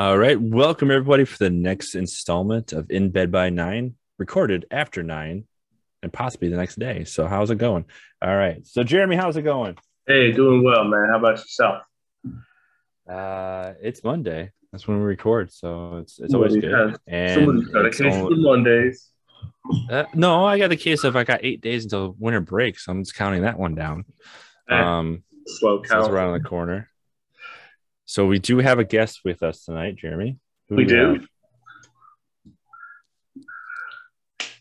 All right. Welcome, everybody, for the next installment of In Bed by Nine, recorded after nine and possibly the next day. So, how's it going? All right. So, Jeremy, how's it going? Hey, doing well, man. How about yourself? Uh, it's Monday. That's when we record. So, it's, it's always Somebody good. And Somebody's got a it's case only- for Mondays. uh, no, I got the case of I got eight days until winter break. So, I'm just counting that one down. Ah, Um, Slow so it's around the corner. So, we do have a guest with us tonight, Jeremy. Who We do. have?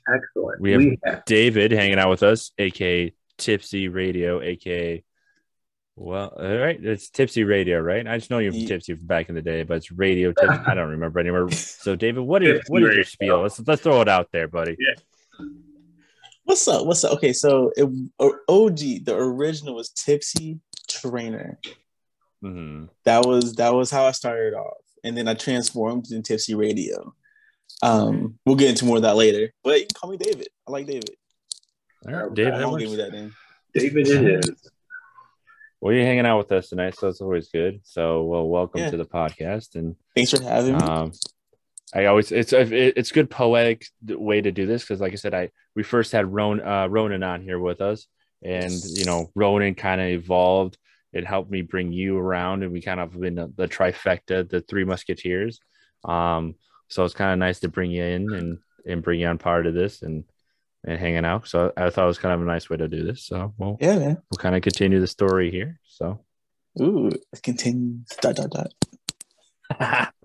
Excellent. We have David hanging out with us, aka Tipsy Raydio, aka well, all right, it's Tipsy Raydio, right? I just know you from Ye- Tipsy from back in the day, but it's Radio Tipsy. I don't remember anymore. So, David, what is what is your spiel? Let's let's throw it out there, buddy. Yeah. What's up? What's up? Okay, so it, OG, the original was Tipsy Trainer. Hmm That was that was how I started off, and then I transformed into Tipsy Raydio. Um, we'll get into more of that later, but you can call me David. I like David. All right, David, I won't give me that name. David it is. Well, you're hanging out with us tonight, so it's always good. So, well, welcome Yeah. to the podcast, and Thanks for having me. um i always it's a it's good poetic way to do this because like i said i we first had Ron, uh, ronan on here with us and you know ronan kind of evolved it helped me bring you around and we kind of been the, the trifecta the three musketeers um so it's kind of nice to bring you in and and bring you on part of this and and hanging out so i thought it was kind of a nice way to do this so we'll, yeah, man. we'll kind of continue the story here so Ooh, it continues. Dot dot dot.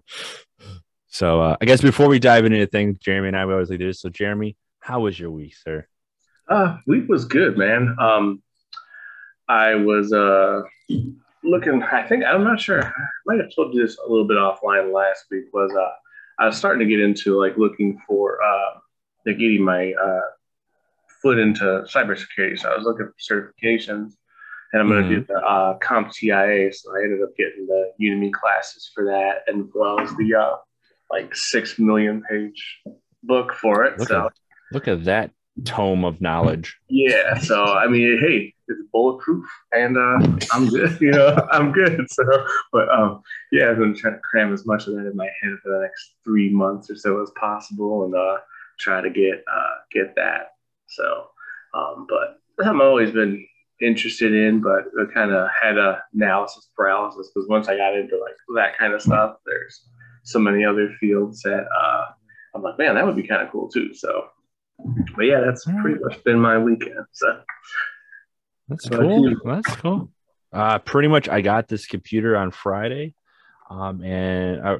So uh, I guess before we dive into things, Jeremy and I we always like to do this. So Jeremy, how was your week, sir? Uh, week was good, man. Um, I was uh looking. I think I'm not sure. I might have told you this a little bit offline last week. Was uh, I was starting to get into like looking for uh, like getting my uh foot into cybersecurity. So I was looking for certifications, and I'm going to do the uh, CompTIA. So I ended up getting the Udemy classes for that, and as well as the uh, like six million page book for it. Look so at look at that tome of knowledge. yeah, so I mean, hey, it's bulletproof, and uh, I'm good. You know, I'm good. So, but um, yeah, I'm gonna try to cram as much of that in my head for the next three months or so as possible, and uh, try to get uh, get that. So, um, but I've always been interested in, but I kind of had a analysis paralysis because once I got into like that kind of stuff, there's so many other fields that uh, I'm like, man, that would be kind of cool too. So, but yeah, that's pretty much been my weekend. So, That's cool. That's cool. Uh, pretty much, I got this computer on Friday, um, and I,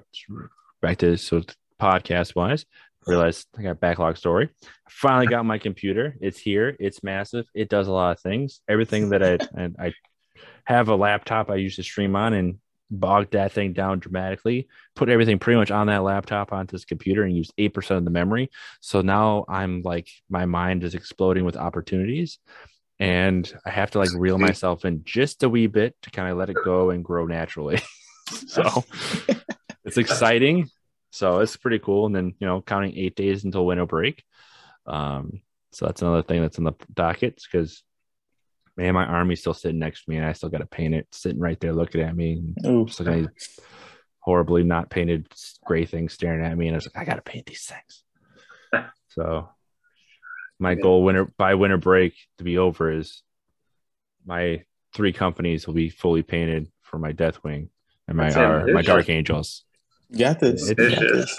back to so podcast wise, realized I got backlog story. I finally got my computer. It's here. It's massive. It does a lot of things. Everything that I and I have a laptop I used to stream on and bogged that thing down dramatically. Put everything pretty much on that laptop onto this computer and used eight percent of the memory. So now I'm like my mind is exploding with opportunities and I have to like reel myself in just a wee bit to kind of let it go and grow naturally. so it's exciting. So it's pretty cool. And then, you know, counting eight days until winter break. Um, so that's another thing that's on the docket because man, my army's still sitting next to me and I still got to paint it sitting right there looking at me. And just looking at these horribly not painted gray things staring at me. And I was like, I got to paint these things. so my goal winter by winter break to be over is my three companies will be fully painted for my Deathwing and my That's uh, my. Dark Angels. you got this. It- You got this.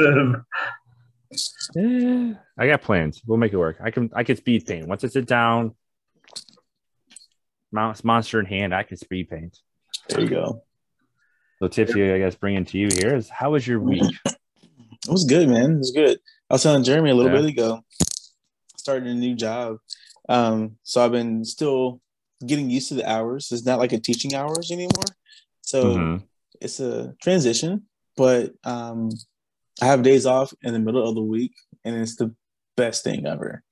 Eh, I got plans. We'll make it work. I can I can speed paint once I sit down. Mouse monster in hand, I can speed paint. There you go. So Tipsy, I guess bringing to you here is how was your week? It was good, man. It was good. I was telling Jeremy a little Yeah. bit ago, starting a new job. Um, so I've been still getting used to the hours. It's not like a teaching hours anymore. So Mhm. it's a transition, but um, I have days off in the middle of the week, and it's the best thing ever.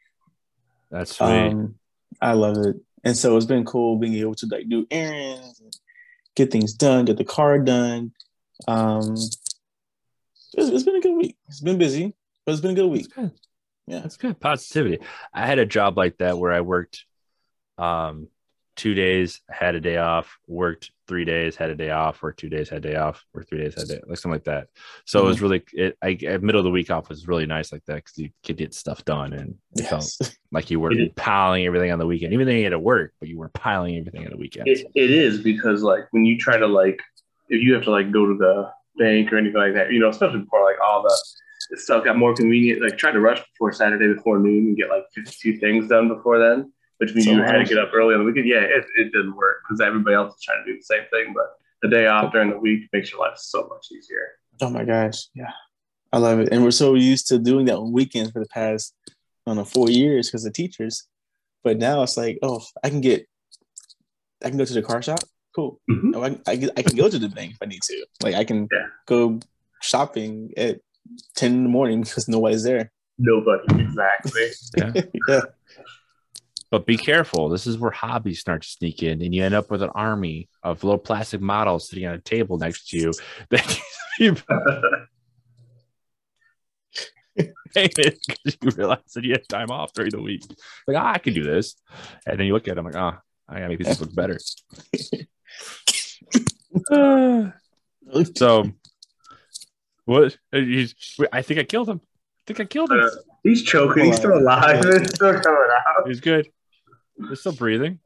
That's sweet. Um, I love it, and so it's been cool being able to like do errands, and get things done, get the car done. Um, it's, it's been a good week. It's been busy, but it's been a good week. Yeah. That's good. Positivity. I had a job like that where I worked um two days, had a day off, worked three days, had a day off, worked two days, had a day off, worked three days, had a day, like something like that. So it was Mm-hmm. really, it, I, middle of the week off was really nice like that because you could get stuff done and it felt like you were piling everything on the weekend, even though you had to work, but you were piling everything on the weekend. It, it is because like when you try to like if you have to like go to the bank or anything like that, you know, especially before like all the stuff got more convenient. Like trying to rush before Saturday before noon and get like fifty two things done before then, which means So you had to get up early on the weekend. Yeah, it, it didn't work because everybody else is trying to do the same thing. But the day off during the week makes your life so much easier. Oh my gosh, yeah, I love it. And we're so used to doing that on weekends for the past, I don't know, four years because of teachers. But now it's like, oh, I can get, I can go to the car shop. Cool. Mhm. Oh, I, I, can- I can go to the bank if I need to. Like I can Yeah. go shopping at ten in the morning because nobody's there. Nobody exactly. yeah. yeah. But be careful. This is where hobbies start to sneak in, and you end up with an army of little plastic models sitting on a table next to you that you painted because you realize that you had time off during the week. Like, ah, I can do this. And then you look at them like, ah, I gotta make these look better. so, what? he's- I think I killed him. I think I killed him. Uh, He's choking. He's still alive. It's still coming out. He's good. He's still breathing.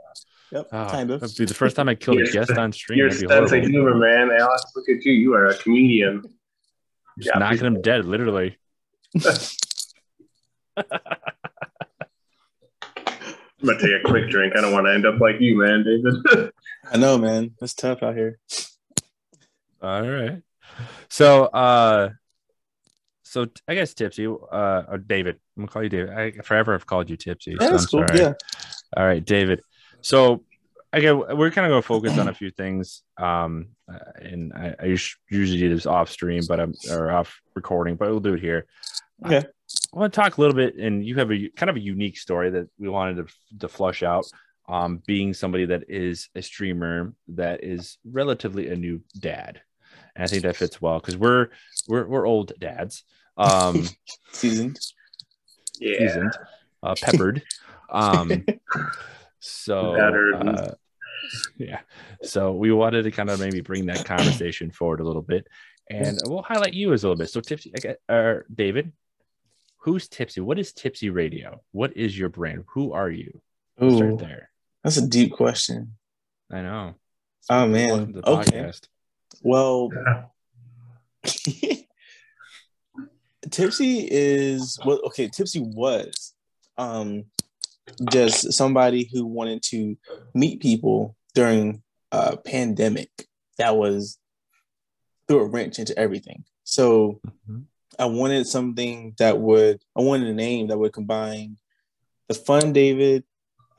Yep. Oh, kind of. That'd be the first time I killed a guest on stream. You're a sense of humor, man. Alex, look at you. You are a comedian. Just Yeah, knocking him dead, literally. I'm gonna take a quick drink. I don't want to end up like you, man, David. I know, man. It's tough out here. All right. So, uh, so I guess Tipsy, uh, or David. I'm gonna call you David. I forever have called you Tipsy. Yeah, so that's cool. sorry. Yeah. All right, David. So, again, we're kind of going to focus on a few things. Um, uh, and I, I usually do this off stream, but I'm or off recording, but we'll do it here. Okay. I want to talk a little bit, and you have a kind of a unique story that we wanted to, to flush out. Um, being somebody that is a streamer that is relatively a new dad, and I think that fits well because we're we're we're old dads, um, Seasoned. yeah. seasoned, uh, peppered. Um, so uh, yeah, so we wanted to kind of maybe bring that conversation forward a little bit, and we'll highlight you as a little bit. So Tipsy, uh, David, who's Tipsy? What is Tipsy Raydio? What is your brand? Who are you? Ooh, start there. that's a deep question. I know. Oh, man. Welcome to Okay. podcast. Well, Tipsy is well, okay. Tipsy was um just somebody who wanted to meet people during a pandemic that was threw a wrench into everything. So Mhm. I wanted something that would I wanted a name that would combine the fun David,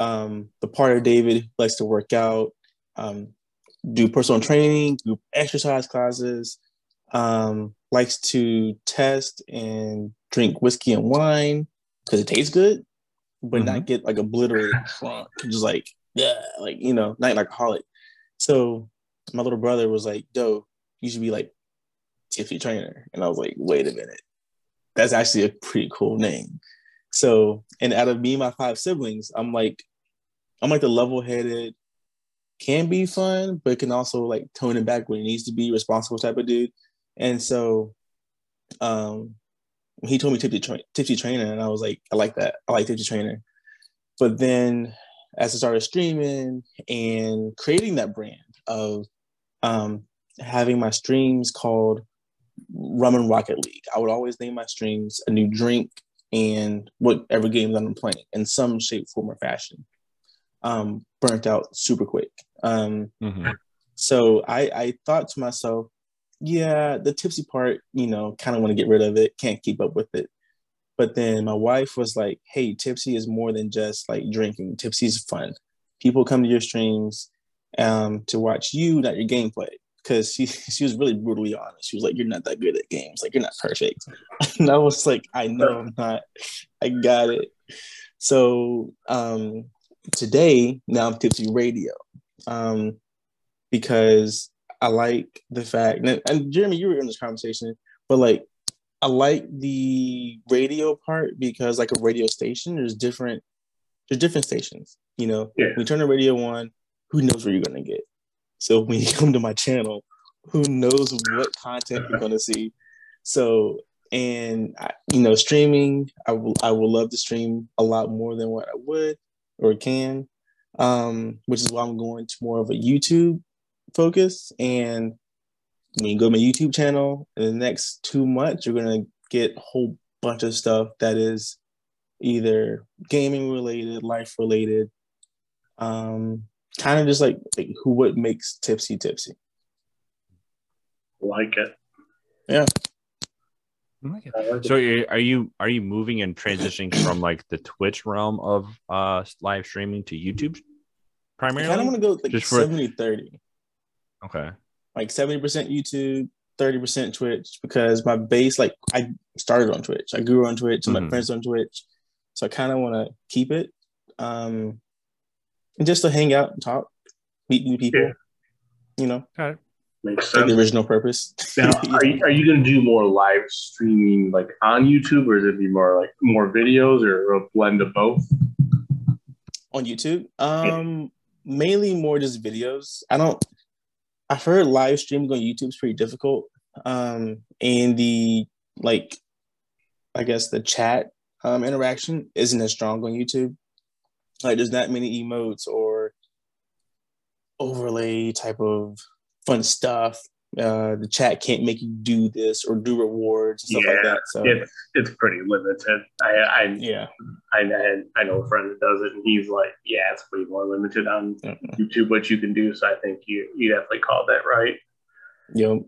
um, the part of David who likes to work out, um, do personal training, group exercise classes, um, likes to test and drink whiskey and wine because it tastes good, but not get like obliterated drunk, just like yeah, like you know, not an alcoholic. So my little brother was like, "Doe, you should be like tipsy trainer," and I was like, "Wait a minute, that's actually a pretty cool name." So, and out of me and my five siblings, I'm like, I'm like the level-headed, can be fun, but can also like tone it back when it needs to be, responsible type of dude. And so, um, he told me tipsy, tra- tipsy trainer, and I was like, I like that. I like tipsy trainer. But then, as I started streaming and creating that brand of um, having my streams called Rum and Rocket League, I would always name my streams a new drink and whatever game that I'm playing in some shape, form, or fashion. Um, burnt out super quick. Um, Mhm. so I, I thought to myself, yeah, the tipsy part, you know, kind of want to get rid of it, can't keep up with it. But then my wife was like, hey, tipsy is more than just like drinking. Tipsy is fun. People come to your streams um, to watch you, not your gameplay. Because she, she was really brutally honest. She was like, you're not that good at games. Like, you're not perfect. and I was like, I know I'm not. I got it. So um, today, now I'm Tipsy Raydio. Um, because I like the fact, and, and Jeremy, you were in this conversation, but like, I like the radio part because, like a radio station, there's different, there's different stations. You know, Yeah. we turn the radio on, who knows what you're gonna get. So when you come to my channel, who knows what content you're gonna see. So and I, you know, streaming, I will I will love to stream a lot more than what I would or can, um, which is why I'm going to more of a YouTube focus. And when you go to my YouTube channel in the next two months, you're gonna get a whole bunch of stuff that is either gaming related, life related, um, kind of just like, like who what makes tipsy tipsy. Like it. Yeah. I like it. I like So are you are you moving and transitioning from like the Twitch realm of uh live streaming to YouTube primarily? I kind of want to go like Just for- 70 30. Okay. like 70% YouTube, 30% Twitch because my base, like I started on Twitch. I grew on Twitch and my Mhm. friends on Twitch. So I kind of want to keep it. Um and just to hang out and talk, meet new people. Yeah. You know, Got it. Makes like the original purpose. Now, are you, are you going to do more live streaming like on YouTube, or is it be more like more videos, or a blend of both? on YouTube. Um mainly more just videos. I don't I've heard live streaming on YouTube is pretty difficult. Um and the like I guess the chat um interaction isn't as strong on YouTube. Like there's not many emotes or overlay type of fun stuff. Uh the chat can't make you do this or do rewards and stuff like that. So It's it's pretty limited. I I yeah. I, I, I know a friend that does it, and he's like, yeah, it's way more limited on Mhm. YouTube what you can do. So I think you you definitely called that right. You know,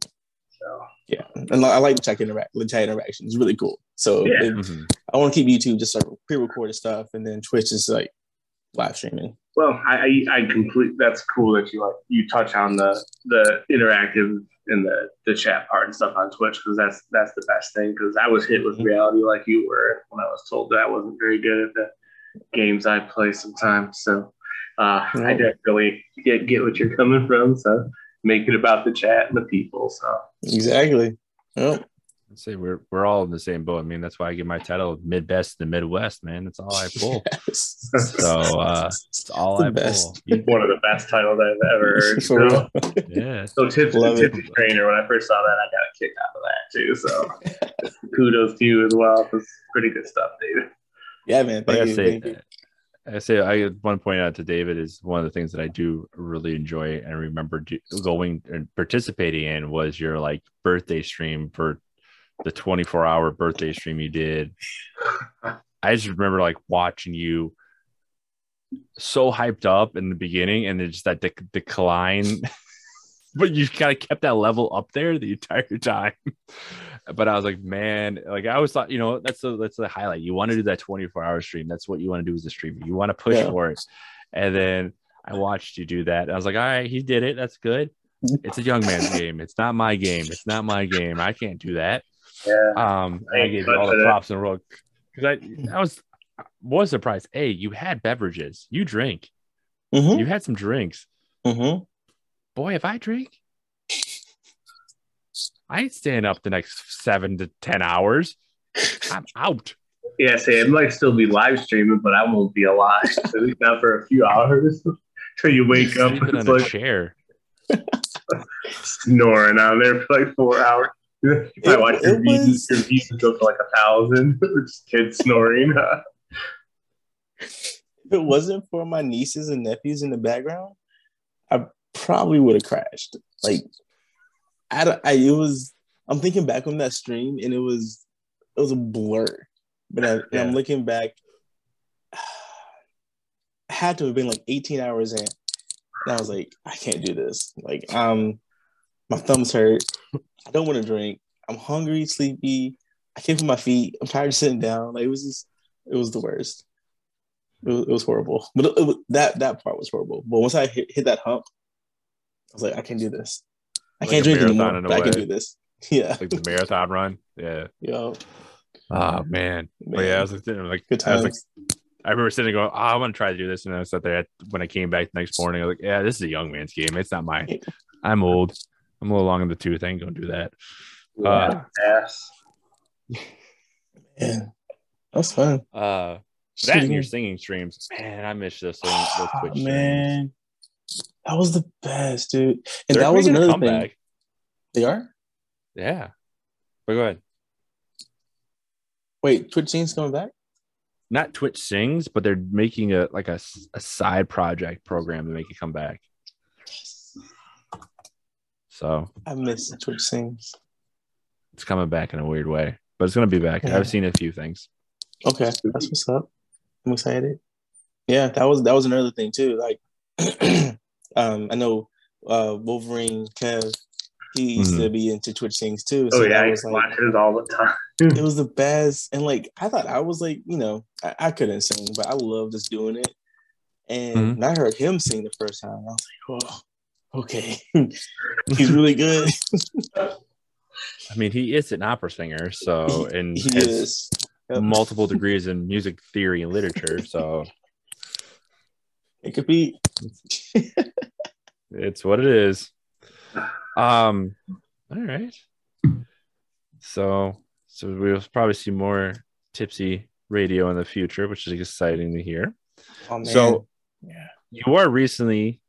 So yeah. And I like the chat interact the chat interaction. It's really cool. So Yeah. it- Mhm. I want to keep YouTube just like pre-recorded stuff, and then Twitch is like live streaming. Well, I I, I complete. That's cool that you like you touch on the the interactive and the the chat part and stuff on Twitch because that's that's the best thing. Because I was hit with reality like you were when I was told that I wasn't very good at the games I play sometimes. So uh, I definitely get get what you're coming from. So make it about the chat and the people. So Exactly. Well, I'd say we're we're all in the same boat. I mean, that's why I get my title of mid best in the Midwest, man. That's all I pull. yes. So uh it's all The I best. pull. one of the best titles I've ever heard. For So, real. Yeah. so tips, Love trainer. When I first saw that, I got a kick out of that too. So kudos to you as well. It's pretty good stuff, David. Yeah, man. Thank I you. say, Thank you. I say, I want to point out to David is one of the things that I do really enjoy and remember do, going and participating in was your like birthday stream for the 24 hour birthday stream you did. I just remember like watching you so hyped up in the beginning and then just that dec- decline. but you kind of kept that level up there the entire time. but I was like, man, like I always thought, you know, that's the that's the highlight. You want to do that 24 hour stream. That's what you want to do as a streamer. You want to push Yeah. for it. And then I watched you do that. I was like, all right, he did it. That's good. It's a young man's game. It's not my game. It's not my game. I can't do that. Yeah. Um, I I gave you all the props in the world because I, I was was surprised. Hey, you had beverages. You drink. Mm-hmm. You had some drinks. Mm-hmm. Boy, if I drink, I ain't staying up the next seven to ten hours. I'm out. Yeah, say it might still be live streaming, but I won't be alive. At least not for a few hours till you wake up. It's on a like chair. snoring out there for like four hours. It- watch your it views, was- your views go to like a thousand. Just kids snoring. If it wasn't for my nieces and nephews in the background, I probably would have crashed. Like, I, I, it was. I'm thinking back on that stream, and it was, it was a blur. But I, yeah. I'm looking back. I had to have been like 18 hours in, and I was like, I can't do this. Like, um, my thumbs hurt. I don't want to drink. I'm hungry, sleepy. I can't put my feet. I'm tired of sitting down. Like, it was just, it was the worst. It was, it was horrible. But it, it that that part was horrible. But once I hit, hit that hump, I was like, I can't do this. I Like can't drink anymore. But I can do this. Yeah. Like the marathon run. Yeah. Yo, Oh ah, man. But yeah, I was like, like good I was like, I remember sitting going, oh, I want to try to do this. And I sat there when I came back the next morning. I was like, yeah, this is a young man's game. It's not mine. I'm old. I'm a little long in the tooth. I ain't gonna do that. Uh, Ass. Man, that's fun. Uh, that and your singing streams, man. I miss those, those Twitch streams. man. That was the best, dude. And They're that was making a another thing. They are. Yeah. But go ahead. Wait, Twitch Sings coming back. Not Twitch sings, but they're making a like a, a side project program to make it come back. So I miss Twitch Sings. it's coming back in a weird way, but it's gonna be back. Yeah. I've seen a few things. Okay, that's what's up. I'm excited. Yeah, that was that was another thing too. Like, um, I know uh Wolverine Kev, he used to be into Twitch Sings too. Oh yeah, I was like watch it all the time. it was the best. And like I thought I was like, you know, I, I couldn't sing, but I love just doing it. And Mhm. I heard him sing the first time, I was like, oh, okay. He's really good. I mean, he is an opera singer, so and he has is. Yep. multiple degrees in music theory and literature. So It could be it's what it is. Um, all right. So, so we'll probably see more tipsy Raydio in the future, which is exciting to hear. oh. So, yeah. you are recently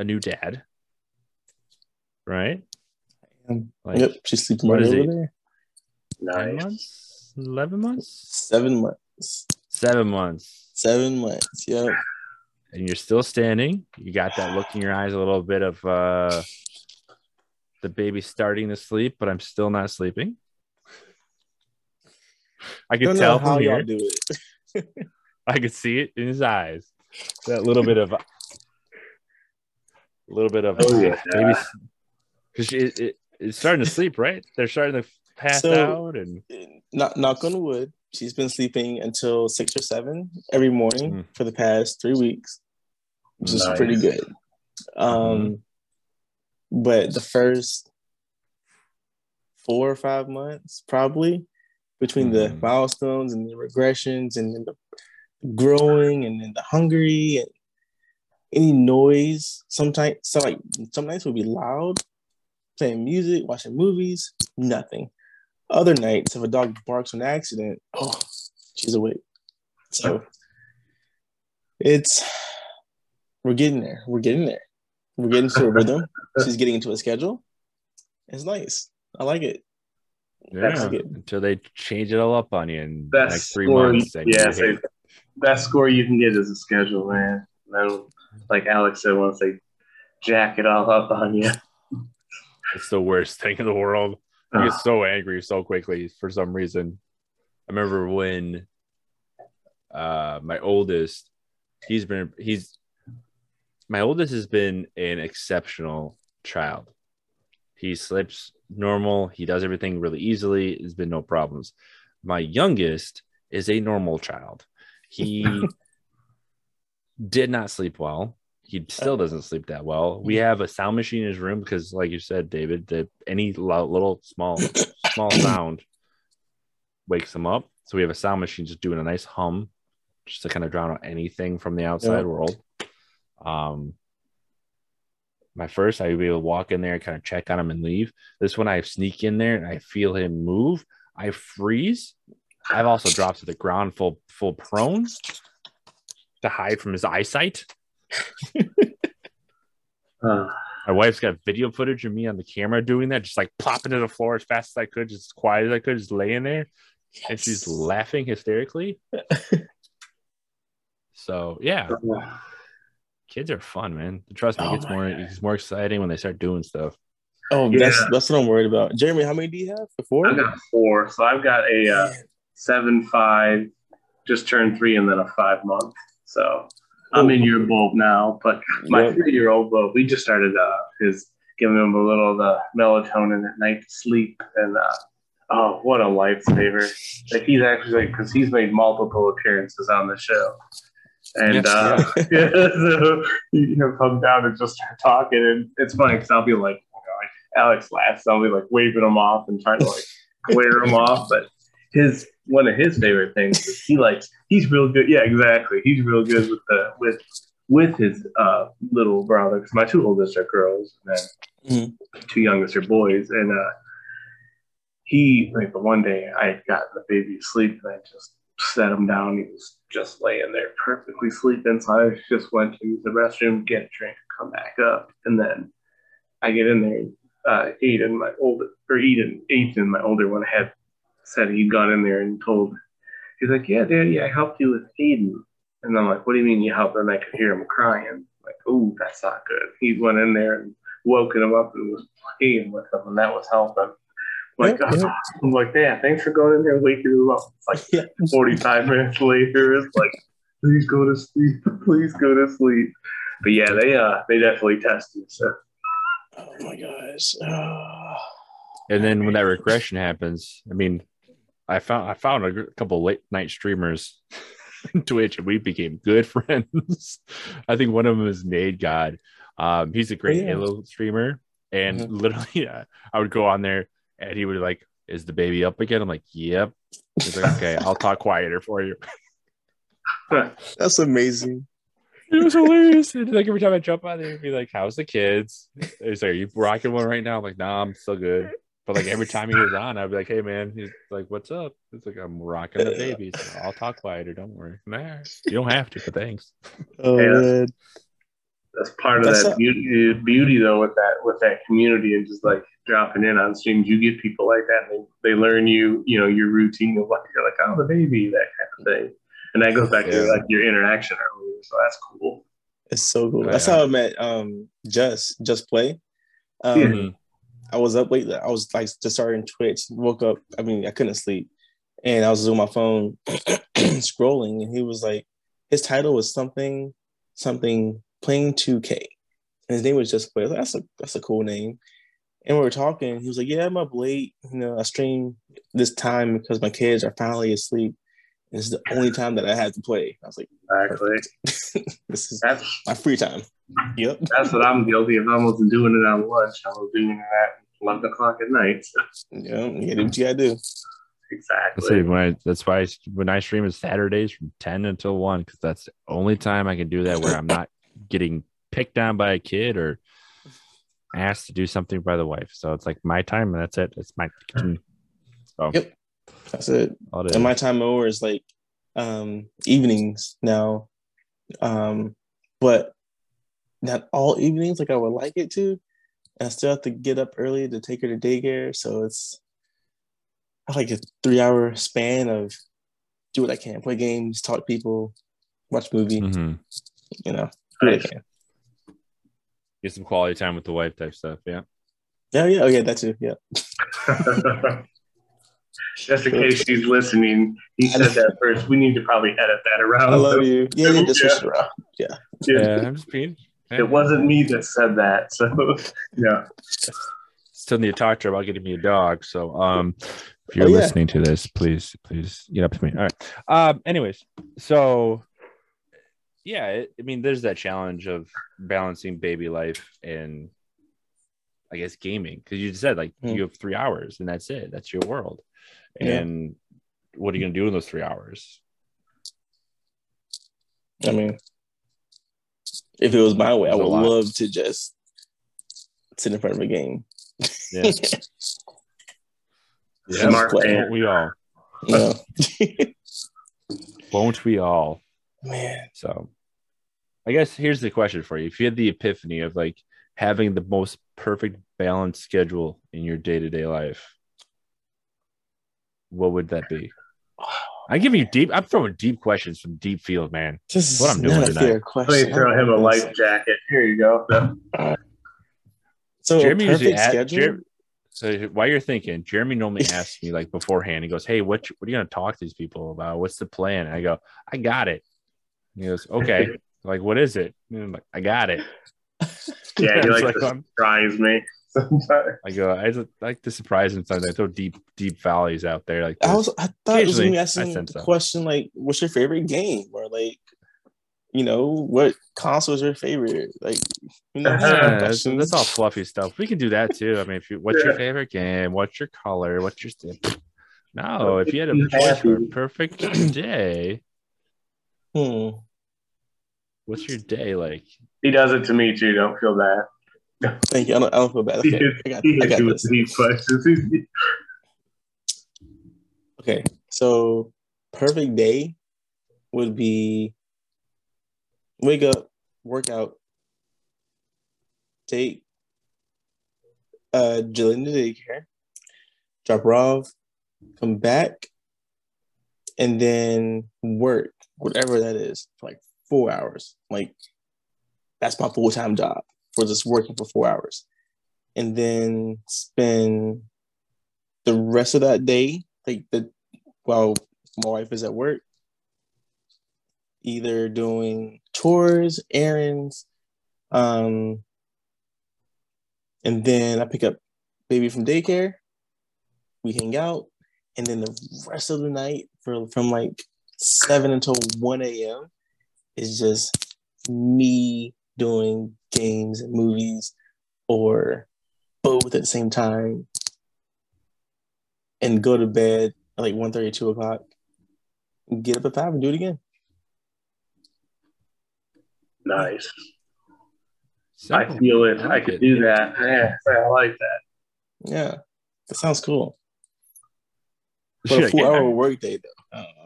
a new dad, right? Like yep, she's sleeping what right is over it? there. nine months, eleven months, Seven months. seven months, Seven months. Yep. and you're still standing. You got that look in your eyes, a little bit of uh, the baby starting to sleep, but I'm still not sleeping. I I could tell how from y'all here. do it. I could see it in his eyes. That little bit of, a little bit of, Oh, yeah. maybe because it, it, it's starting to sleep, right? They're starting to pass So- out, and Knock, knock on wood. She's been sleeping until six or seven every morning Mm. for the past three weeks, which is pretty good. Um, Mm-hmm. but the first four or five months, probably between the Mhm. milestones and the regressions and then the growing and then the hungry and any noise. Sometimes, so like some nights would be loud, playing music, watching movies, nothing. Other nights, if a dog barks on accident, oh, she's awake. So it's we're getting there. We're getting there. We're getting to a rhythm. She's getting into a schedule. It's nice. I like it. yeah, That's good. until they change it all up on you in Best next three score, months. and yeah, you so best score you can get is a schedule, man. Then, like Alex said, once they jack it all up on you, it's the worst thing in the world. I get so angry so quickly for some reason. I remember when uh my oldest, he's been he's my oldest has been an exceptional child. He sleeps normal, he does everything really easily, there's been no problems. My youngest is a normal child. He did not sleep well. He still doesn't sleep that well. We have a sound machine in his room because, like you said, David, that any little small small sound wakes him up. So we have a sound machine just doing a nice hum, just to kind of drown out anything from the outside Yeah. world. Um, my first, I would be able to walk in there, kind of check on him, and leave. This one, I sneak in there and I feel him move. I freeze. I've also dropped to the ground full full prone to hide from his eyesight. Uh, My wife's got video footage of me on the camera doing that, just like plopping to the floor as fast as I could, just as quiet as I could, just laying there. And she's laughing hysterically. so yeah, kids are fun, man. Trust me, it Oh gets my more God. it's more exciting when they start doing stuff. Oh, Yeah. that's that's what I'm worried about. Jeremy, how many do you have? Four? I've got four, so I've got a uh, seven, five, just turned three, and then a five month. So I'm in your bulb now, but my Yep. three year old bulb, we just started uh, his giving him a little of the melatonin at night to sleep, and uh, oh, what a lifesaver! Like he's actually like because he's made multiple appearances on the show, and Yes, uh, yeah, so you know, come down and just start talking, and it's funny because I'll be like, you know, Alex laughs, I'll be like waving him off and trying to like glare him off, but his one of his favorite things is he likes he's real good. Yeah, exactly. He's real good with the with with his uh, little brother because my two oldest are girls and then two youngest are boys, and uh, he like the one day I had gotten the baby asleep and I just set him down. He was just laying there perfectly sleeping. So I just went to the restroom, get a drink, come back up, and then I get in there. Uh, Aiden, my older or Eden, Ethan, my older one, had said he got in there and told. He's like, "Yeah, Daddy, I helped you with Aiden." And I'm like, "What do you mean you helped?" And I could hear him crying. Like, "Oh, that's not good." He went in there and woken him up and was playing with him, and that was helping. Like, Yep, yep. I'm like, "Dad, thanks for going in there and waking him up." It's like Yeah. 45 minutes later, it's like, please go to sleep. Please go to sleep. But yeah, they uh they definitely tested. So Oh my gosh. Ah. And then when that regression happens, I mean, I found I found a gr- couple late night streamers on Twitch, and we became good friends. I think one of them is Nade God. Um, he's a great Oh, yeah. Halo streamer, and Mhm. literally, uh, I would go on there, and he would like, "Is the baby up again?" I'm like, "Yep." He's like, "Okay, I'll talk quieter for you." That's amazing. It was hilarious. And like every time I jump on there, he'd be like, "How's the kids?" He's like, "Are you rocking one right now?" I'm like, "Nah, I'm still good." But like every time he was on, I'd be like, "Hey man," he's like, "What's up?" It's like I'm rocking the baby. So I'll talk quieter. Don't worry. Nah, you don't have to, but thanks. Oh Yeah. man. that's part of that a- beauty, beauty though with that with that community and just like dropping in on streams. You get people like that. And they, they learn you, you know, your routine of like you're like, oh the baby, that kind of thing. And that goes back to like your interaction earlier. So that's cool. It's so cool. Oh, That's yeah. how I met um Just Just Play. Um, Yeah. I was up late. I was like just starting Twitch. Woke up. I mean, I couldn't sleep, and I was on my phone scrolling, and he was like, his title was something, something playing 2K, and his name was Just Play. Like, that's a that's a cool name. And we were talking. He was like, "Yeah, I'm up late. You know, I stream this time because my kids are finally asleep. This is the only time that I had to play." I was like, Exactly. "This is That's my free time." Yep. that's what I'm guilty of. I wasn't doing it on lunch. I was doing it at eleven o'clock at night. So, Yeah, you gotta do what you gotta do. exactly. That's. When I, that's why I, when I stream is Saturdays from 10 until 1 because that's the only time I can do that where I'm not getting picked on by a kid or asked to do something by the wife. So it's like my time and that's it. It's my so Yep. That's it. all it and my time over is like um evenings now um but not all evenings like i would like it to and i still have to get up early to take her to daycare so it's I like a three hour span of do what i can play games talk to people watch movie Mhm. you know do what i Nice. can Get some quality time with the wife type stuff. Yeah. yeah yeah oh yeah that too yeah Just in case she's listening, he said that first. We need to probably edit that around. i love you yeah yeah just switch it around Yeah. Yeah. I'm just being. It wasn't me that said that. So, yeah. Still need to talk to her about getting me a dog. So, um, if you're Oh, yeah. listening to this, please, please get up to me. All right. Um, anyways, so yeah, it, I mean, there's that challenge of balancing baby life and I guess gaming because you said like Hmm. you have three hours and that's it. That's your world. Yeah. And what are you gonna do in those three hours? i mean if it was my way i There's a would love to just sit in front of a game Yeah. Smart play. Won't we all? you? Won't we all? man So I guess here's the question for you. If you had the epiphany of like having the most perfect balanced schedule in your day-to-day life, what would that be? I'm giving you deep, I'm throwing deep questions from deep field, man. This is What I'm doing not a tonight. fair Let me throw him a life jacket. Here you go. Uh, so Jeremy a usually perfect at. Jer- so while you're thinking, Jeremy normally asks me like beforehand, he goes, Hey, what, what are you going to talk to these people about? What's the plan? And I go, I got it. And he goes, Okay. like, what is it? And I'm like, I got it. Yeah, It's you like like, surprise me sometimes. I go, I just like to surprise him sometimes. I throw deep, deep valleys out there. Like, I was I thought it was gonna be asking sense the so. question like, "What's your favorite game?" or like, you know, what console is your favorite? Like, you know, Yeah, simple that's, that's all fluffy stuff. We can do that too. I mean, if you, what's your favorite game? What's your color? What's your st- no? If you had a Be choice for a happy. perfect day, Hmm. what's your day like? He does it to me too. Don't feel bad. Thank you. I don't, I don't feel bad. Okay, I got, I got this. these questions. Okay, so perfect day would be wake up, work out, take uh Jillian to daycare, drop her off, come back, and then work, whatever that is, for like four hours. Like that's my full time job for just working for four hours. And then spend the rest of that day, like the while my wife is at work, either doing chores, errands, um, and then I pick up baby from daycare. We hang out, and then the rest of the night, for from like seven until one a.m., is just me doing games and movies, or both at the same time, and go to bed at like 1 2 o'clock. Get up at five and do it again. Nice. Simple. I feel it. I I, could it. do that. Yeah, I like that. Yeah, that sounds cool. She's But a like, four yeah. hour workday though, I don't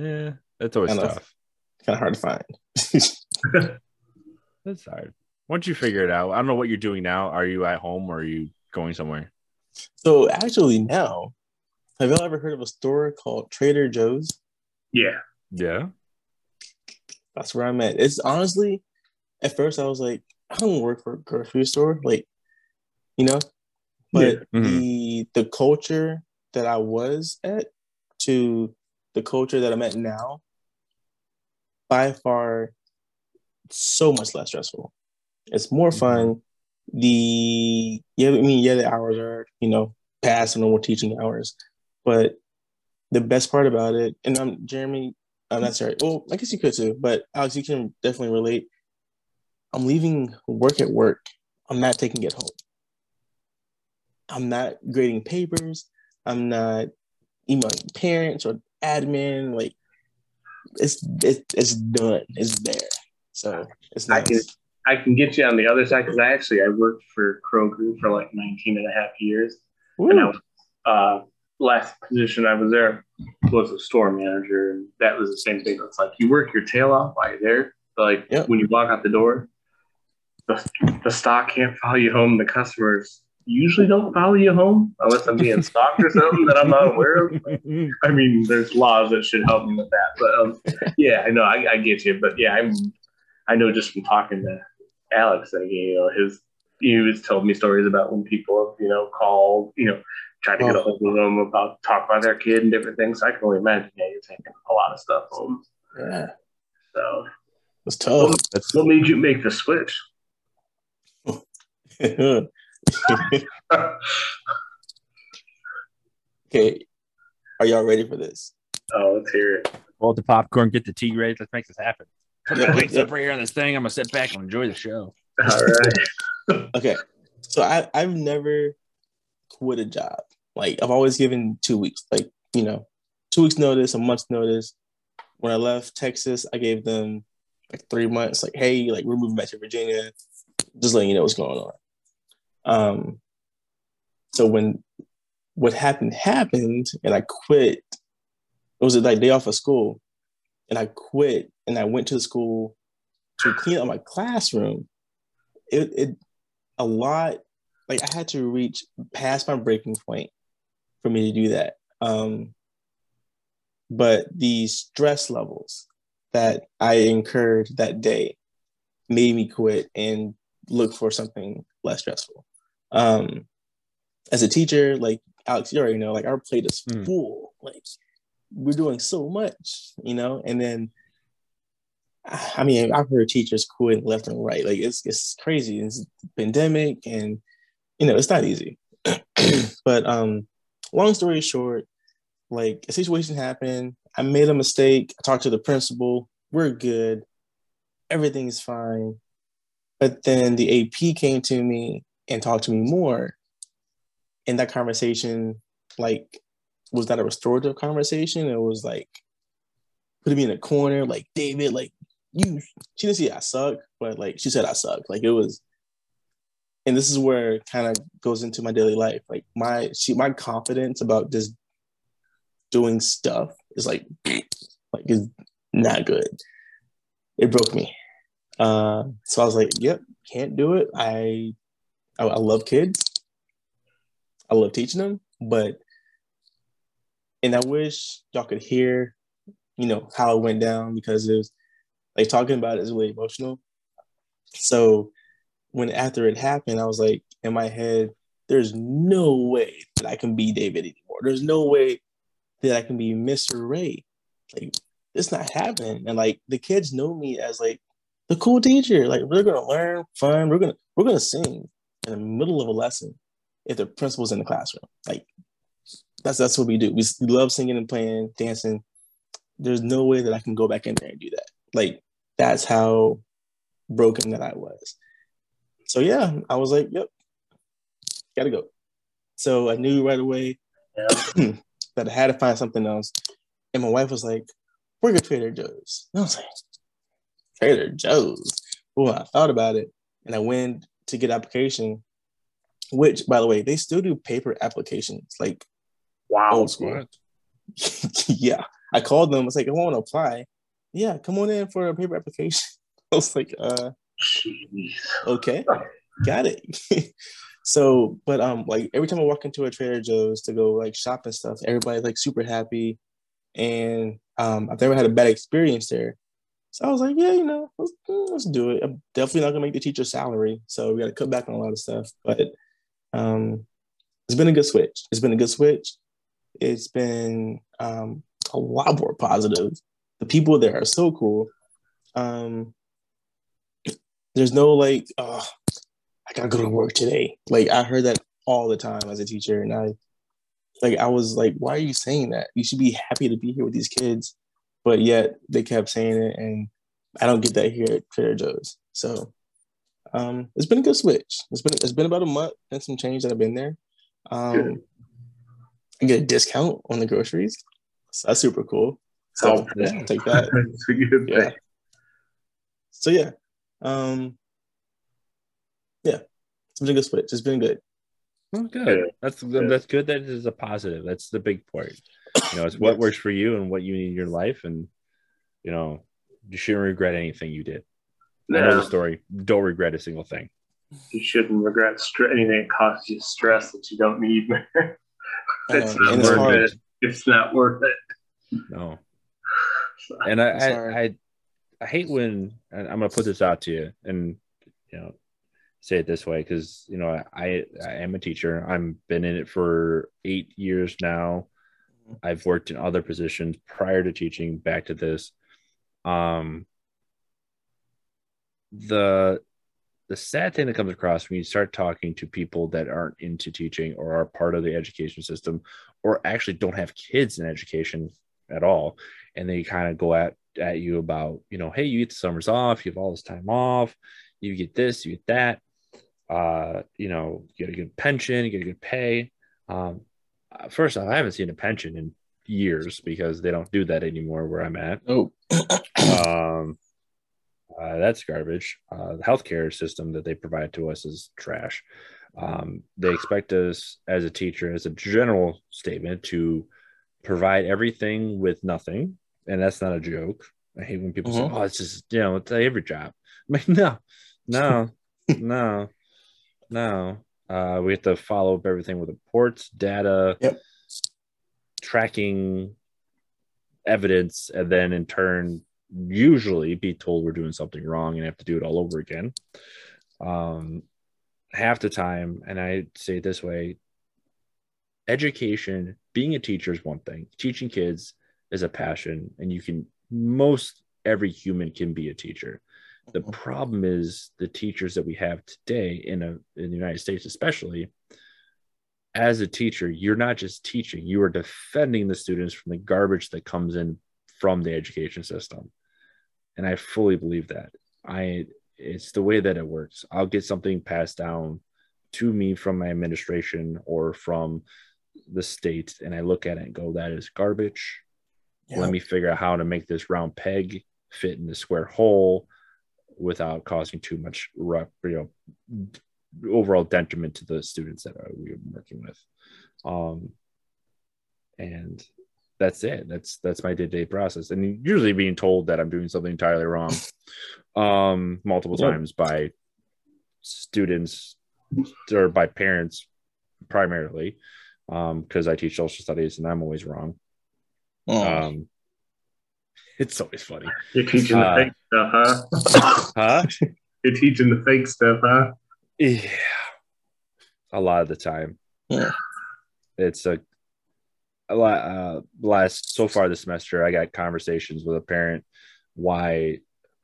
know. Yeah, that's always I know. tough. Kind of hard to find. That's hard. Once you figure it out, I don't know what you're doing now. Are you at home or are you going somewhere? so actually, now, have y'all ever heard of a store called Trader Joe's? Yeah. Yeah. That's where I'm at. It's honestly, at first I was like, I don't work for a grocery store, like, you know, but Yeah. Mm-hmm. the the culture that I was at to the culture that I'm at now, by far, so much less stressful. It's more mm-hmm. fun. The yeah, I mean, yeah, the hours are you know past the normal teaching hours, but the best part about it, and I'm Jeremy, I'm not sorry. Well, I guess you could too, but Alex, you can definitely relate. I'm leaving work at work. I'm not taking it home. I'm not grading papers. I'm not emailing parents or admin. Like it's it's, it's done. It's there. So it's I nice. can- I can get you on the other side because I actually I worked for Kroger for like 19 and a half years. And I was, uh, last position I was there was a store manager, and that was the same thing. It's like you work your tail off while you're there, but like Yep. when you walk out the door, the, the stock can't follow you home. The customers usually don't follow you home unless I'm being stalked or something that I'm not aware of. I mean, there's laws that should help me with that, but um, yeah, I know I, I get you, but yeah, I'm I know just from talking to Alex that you know his he was told me stories about when people you know called you know tried to get a hold of them about talk about their kid and different things. So I can only imagine yeah, you're taking a lot of stuff home. Yeah, So it's tough. That's what made you make the switch? okay, are y'all ready for this? oh, let's hear it. hold the popcorn, get the tea ready. Let's make this happen. Put Yeah, my legs yeah. up right here on this thing. I'm gonna sit back and enjoy the show. All right. Okay, so I I've never quit a job. Like I've always given two weeks, like you know, two weeks notice, a month's notice. When I left Texas, I gave them like three months. Like, hey, like we're moving back to Virginia. Just letting you know what's going on. Um, so when what happened happened, and I quit. It was like day off of school, and I quit, and I went to the school to clean up my classroom. It, it a lot like I had to reach past my breaking point for me to do that. Um, but the stress levels that I incurred that day made me quit and look for something less stressful. Um, as a teacher, like Alex, you already know, like our plate is Mm. full. Like we're doing so much, you know, and then I mean, I've heard teachers quit left and right. Like it's it's crazy. It's pandemic, and you know it's not easy. but um, long story short, like a situation happened. I made a mistake. I talked to the principal. We're good. Everything's fine. But then the AP came to me and talked to me more. And that conversation, like, was that a restorative conversation. It was like putting me in a corner, like David, like you she didn't say I suck, but like she said I suck. Like it was and this is where it kind of goes into my daily life. Like my she my confidence about just doing stuff is like like is not good. It broke me. Uh, so I was like, "Yep, can't do it." I, I I love kids. I love teaching them, but and I wish y'all could hear, you know, how it went down because it was like talking about it is really emotional. So when after it happened, I was like in my head, there's no way that I can be David anymore. There's no way that I can be Mr. Ray. Like it's not happening. And like the kids know me as like the cool teacher. Like we're gonna learn fun. We're gonna we're gonna sing in the middle of a lesson if the principal's in the classroom. Like that's that's what we do. We, love singing and playing, dancing. There's no way that I can go back in there and do that. Like that's how broken that I was. So yeah, I was like, yep, gotta go. So I knew right away yeah. that I had to find something else. And my wife was like, "We're at Trader Joe's." And I was like, "Trader Joe's." Well, I thought about it, and I went to get application. Which, by the way, they still do paper applications, like wow, old school. yeah, I called them. I was like, "I want to apply." Yeah, come on in for a paper application. I was like, uh, Jeez. okay, got it. so, but um, like every time I walk into a Trader Joe's to go like shop and stuff, everybody's like super happy, and um, I've never had a bad experience there. So I was like, yeah, you know, let's, let's do it. I'm definitely not gonna make the teacher salary, so we got to cut back on a lot of stuff. But um, it's been a good switch. It's been a good switch. It's been um, a lot more positive. The people there are so cool. Um, there's no like, oh, I gotta go to work today. Like I heard that all the time as a teacher, and I like I was like, why are you saying that? You should be happy to be here with these kids, but yet they kept saying it, and I don't get that here at Trader Joe's. So um, it's been a good switch. It's been it's been about a month and some change that I've been there. Um, I get a discount on the groceries. So that's super cool. So oh, yeah, take that. yeah. So yeah, um, yeah, it's been a good switch. It's been good. Oh, good. That's that's good. That is a positive. That's the big part. You know, it's what works for you and what you need in your life, and you know, you shouldn't regret anything you did. No. I know the story. Don't regret a single thing. You shouldn't regret st- anything that causes you stress that you don't need. it's not worth it. It's not worth it. No. And I, I, I, I hate when I'm going to put this out to you, and you know, say it this way because you know I I am a teacher. I've been in it for eight years now. I've worked in other positions prior to teaching. Back to this, um, the the sad thing that comes across when you start talking to people that aren't into teaching or are part of the education system or actually don't have kids in education at all and they kind of go at at you about you know hey you get the summers off you have all this time off you get this you get that uh, you know, you get a good pension, you get a good pay. Um, first off, I haven't seen a pension in years because they don't do that anymore where I'm at. Oh, um, uh, that's garbage. Uh, the healthcare system that they provide to us is trash. Um, they expect us as a teacher, as a general statement, to provide everything with nothing, and that's not a joke. I hate when people mm-hmm. say, "Oh, it's just you know, it's every job." I'm like, no, no, no. No. Uh, we have to follow up everything with reports, data, yep. tracking evidence, and then in turn, usually be told we're doing something wrong and have to do it all over again. Um, half the time, and I say it this way education, being a teacher is one thing, teaching kids is a passion, and you can, most every human can be a teacher. The problem is the teachers that we have today in a in the United States, especially. As a teacher, you're not just teaching; you are defending the students from the garbage that comes in from the education system, and I fully believe that. I it's the way that it works. I'll get something passed down to me from my administration or from the state, and I look at it and go, "That is garbage." Yeah. Let me figure out how to make this round peg fit in the square hole without causing too much you know overall detriment to the students that we are working with um and that's it. That's that's my day to day process, and usually being told that I'm doing something entirely wrong, um, multiple times by students or by parents primarily, um, because I teach social studies and I'm always wrong. Oh. Um, it's always funny, You're teaching the Uh, fake stuff, huh? huh? You're teaching the fake stuff, huh? Yeah, a lot of the time. Yeah. It's a a lot. Uh, last so far this semester, I got conversations with a parent why,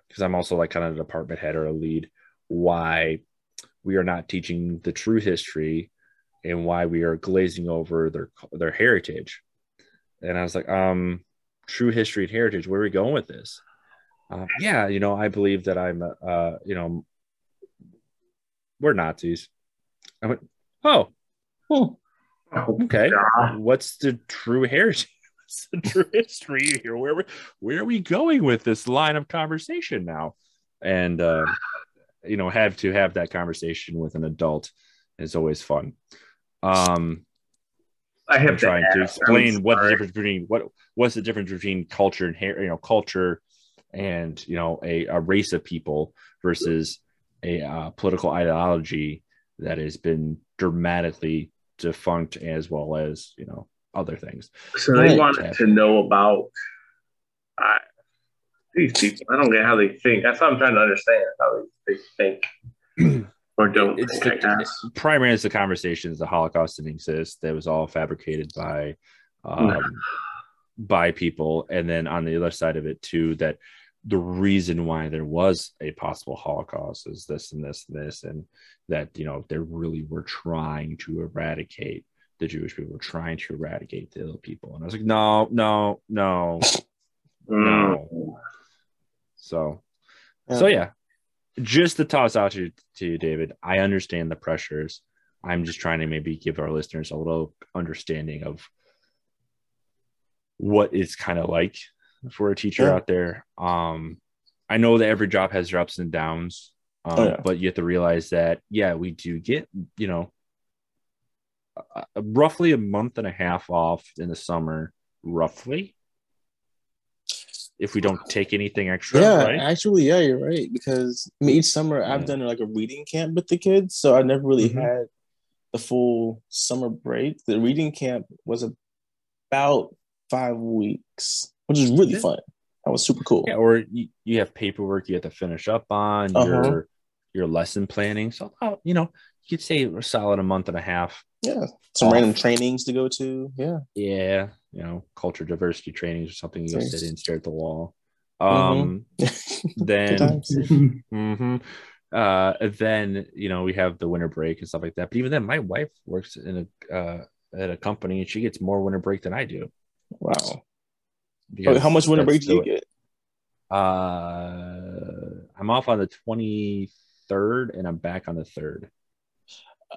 because I'm also like kind of a department head or a lead, why we are not teaching the true history and why we are glazing over their their heritage. And I was like, um, true history and heritage. Where are we going with this? Um, yeah, you know, I believe that I'm, uh, you know, we're Nazis. I went, oh. Oh, okay. What's the true heritage? What's the true history here? Where we, where are we going with this line of conversation now? And uh, you know, have to have that conversation with an adult is always fun. Um, I have I'm trying to ask, explain what the difference between what what's the difference between culture and hair, you know, culture and you know a, a race of people versus a uh, political ideology that has been dramatically defunct as well as you know other things. So they wanted to know about I these people. I don't get how they think. That's what I'm trying to understand how they, they think or don't It's think. the, I guess. primarily it's the conversations the Holocaust didn't exist. That was all fabricated by um, by people, and then on the other side of it too, that the reason why there was a possible Holocaust is this and this and this, and that you know they really were trying to eradicate the Jewish people, were trying to eradicate the other people, and I was like, no, no, no, Mm. no. So so yeah, just to toss out to, to you, David. I understand the pressures. I'm just trying to maybe give our listeners a little understanding of what it's kind of like for a teacher Yeah. out there. Um, I know that every job has their ups and downs, um, Oh, yeah. but you have to realize that yeah, we do get you know uh, roughly a month and a half off in the summer, roughly. If we don't take anything extra, Yeah, right? actually, yeah, you're right. Because I mean, each summer I've done like a reading camp with the kids, so I never really Mhm. had the full summer break. The reading camp was about five weeks, which is really Yeah. fun. That was super cool. Yeah, or you, you have paperwork you have to finish up on Uh-huh. your your lesson planning. So oh, you know, you could say a solid a month and a half. Yeah, some Off. random trainings to go to. Yeah, Yeah, you know, culture diversity trainings or something. You go sit and stare at the wall. Mhm. Um, Good then, mhm. uh, then you know we have the winter break and stuff like that. But even then, my wife works in a uh, at a company and she gets more winter break than I do. Wow. because how much winter break do you get? Uh, I'm off on the 23rd and I'm back on the third.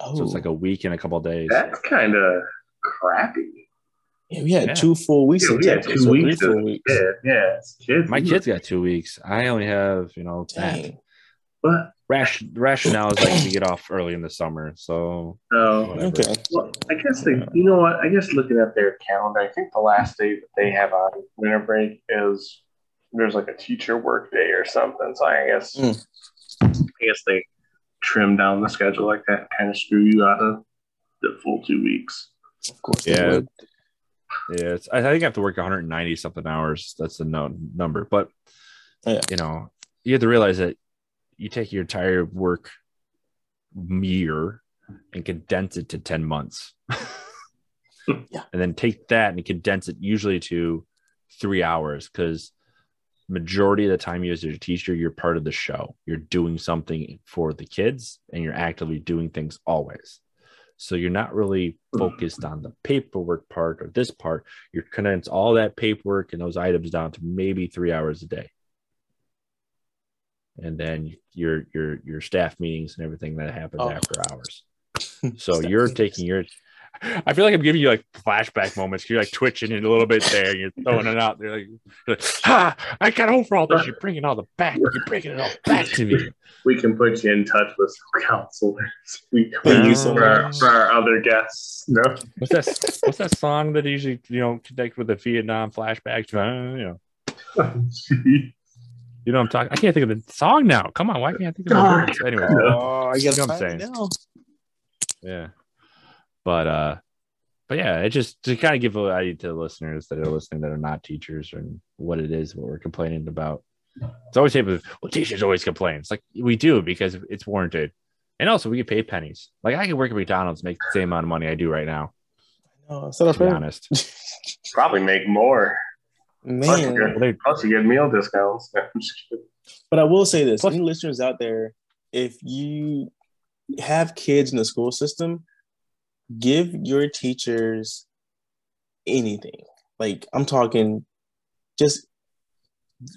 Oh, So it's like a week and a couple of days. That's kind of crappy. yeah, we had yeah. two full weeks. Yeah, we had two or weeks. Three full weeks. Yeah, yeah. Kids, My kids got two weeks. I only have, you know, that. Dang. But Ration, rationale is like to get off early in the summer. So no. whatever. Okay. Well, I guess they. You know what? I guess looking at their calendar, I think the last day that they have on winter break is there's like a teacher work day or something. So I guess Mm. I guess they trim down the schedule like that, kind of screw you out of the full two weeks. Of course, they Yeah. would. yeah, it's, I think I have to work 190 something hours. That's the no, number. But, Oh, yeah. you know, you have to realize that you take your entire work year and condense it to 10 months. Yeah. And then take that and condense it usually to three hours because majority of the time you as a teacher, you're part of the show. You're doing something for the kids and you're actively doing things always. So you're not really hmm. focused on the paperwork part or this part. You're condense all that paperwork and those items down to maybe three hours a day. And then your your your staff meetings and everything that happens Oh. after hours. So you're taking your I feel like I'm giving you like flashback moments. You're like twitching it a little bit there. You're throwing it out there. Like, you're like, ah, I got over all this. You're bringing all the back. You're bringing it all back to me. We can put you in touch with some counselors. We Thank you you for our, for our other guests. No, What's that? What's that song that usually you know connect with the Vietnam flashbacks? Uh, you know, Gee. you know what I'm talking. I can't think of the song now. Come on, why can't I think of the God. words? Anyway, Oh, I You know what I'm saying? now. yeah, but uh, but yeah, it just to kind of give a idea to the listeners that are listening that are not teachers and what it is what we're complaining about. It's always say, well, teachers always complain. It's like we do because it's warranted, and also we get paid pennies. Like I can work at McDonald's, make the same amount of money I do right now. No, is that To be honest, probably make more. Man, Well, they- Plus, you get meal discounts. I'm just kidding. But I will say this: Plus- any listeners out there, if you have kids in the school system, give your teachers anything. Like I'm talking, just